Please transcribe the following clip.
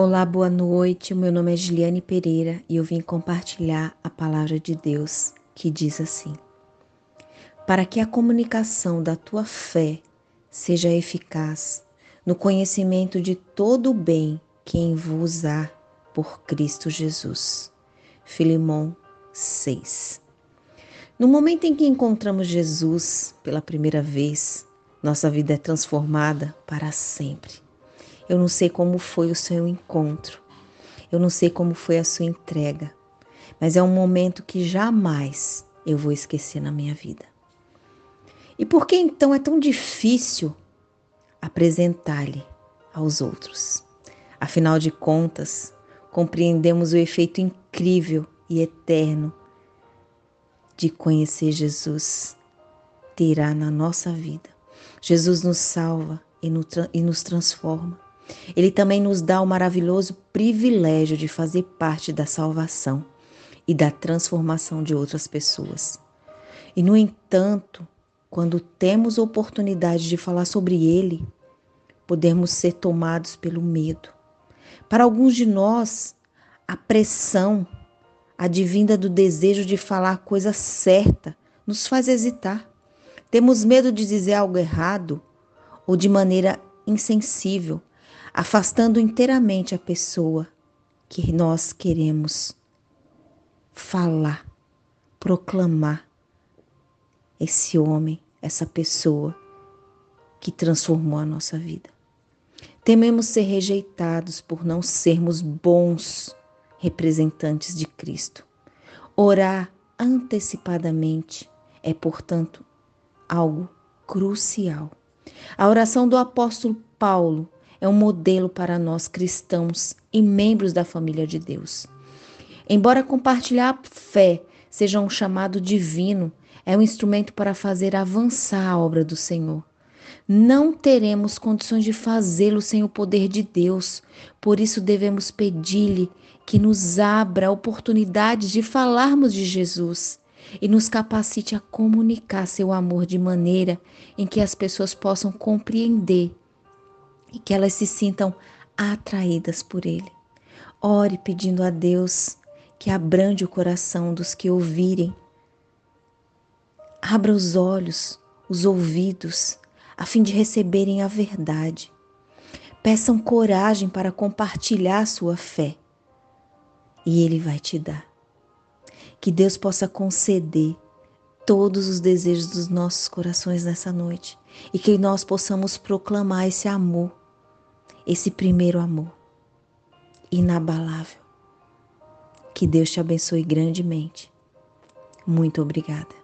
Olá, boa noite. Meu nome é Giliane Pereira e eu vim compartilhar a palavra de Deus que diz assim: Para que a comunicação da tua fé seja eficaz no conhecimento de todo o bem que em vos há por Cristo Jesus. Filimão 6. No momento em que encontramos Jesus pela primeira vez, nossa vida é transformada para sempre. Eu não sei como foi o seu encontro. Eu não sei como foi a sua entrega. Mas é um momento que jamais eu vou esquecer na minha vida. E por que então é tão difícil apresentar-lhe aos outros? Afinal de contas, compreendemos o efeito incrível e eterno de conhecer Jesus terá na nossa vida. Jesus nos salva e nos transforma. Ele também nos dá o maravilhoso privilégio de fazer parte da salvação e da transformação de outras pessoas. E, no entanto, quando temos oportunidade de falar sobre Ele, podemos ser tomados pelo medo. Para alguns de nós, a pressão advinda do desejo de falar a coisa certa nos faz hesitar. Temos medo de dizer algo errado ou de maneira insensível afastando inteiramente a pessoa que nós queremos falar, proclamar esse homem, essa pessoa que transformou a nossa vida. Tememos ser rejeitados por não sermos bons representantes de Cristo. Orar antecipadamente é, portanto, algo crucial. A oração do apóstolo Paulo é um modelo para nós cristãos e membros da família de Deus. Embora compartilhar a fé seja um chamado divino, é um instrumento para fazer avançar a obra do Senhor. Não teremos condições de fazê-lo sem o poder de Deus, por isso devemos pedir-lhe que nos abra a oportunidade de falarmos de Jesus e nos capacite a comunicar seu amor de maneira em que as pessoas possam compreender e que elas se sintam atraídas por Ele. Ore pedindo a Deus que abrande o coração dos que ouvirem. Abra os olhos, os ouvidos, a fim de receberem a verdade. Peçam coragem para compartilhar sua fé e Ele vai te dar. Que Deus possa conceder todos os desejos dos nossos corações nessa noite e que nós possamos proclamar esse amor esse primeiro amor inabalável. Que Deus te abençoe grandemente. Muito obrigada.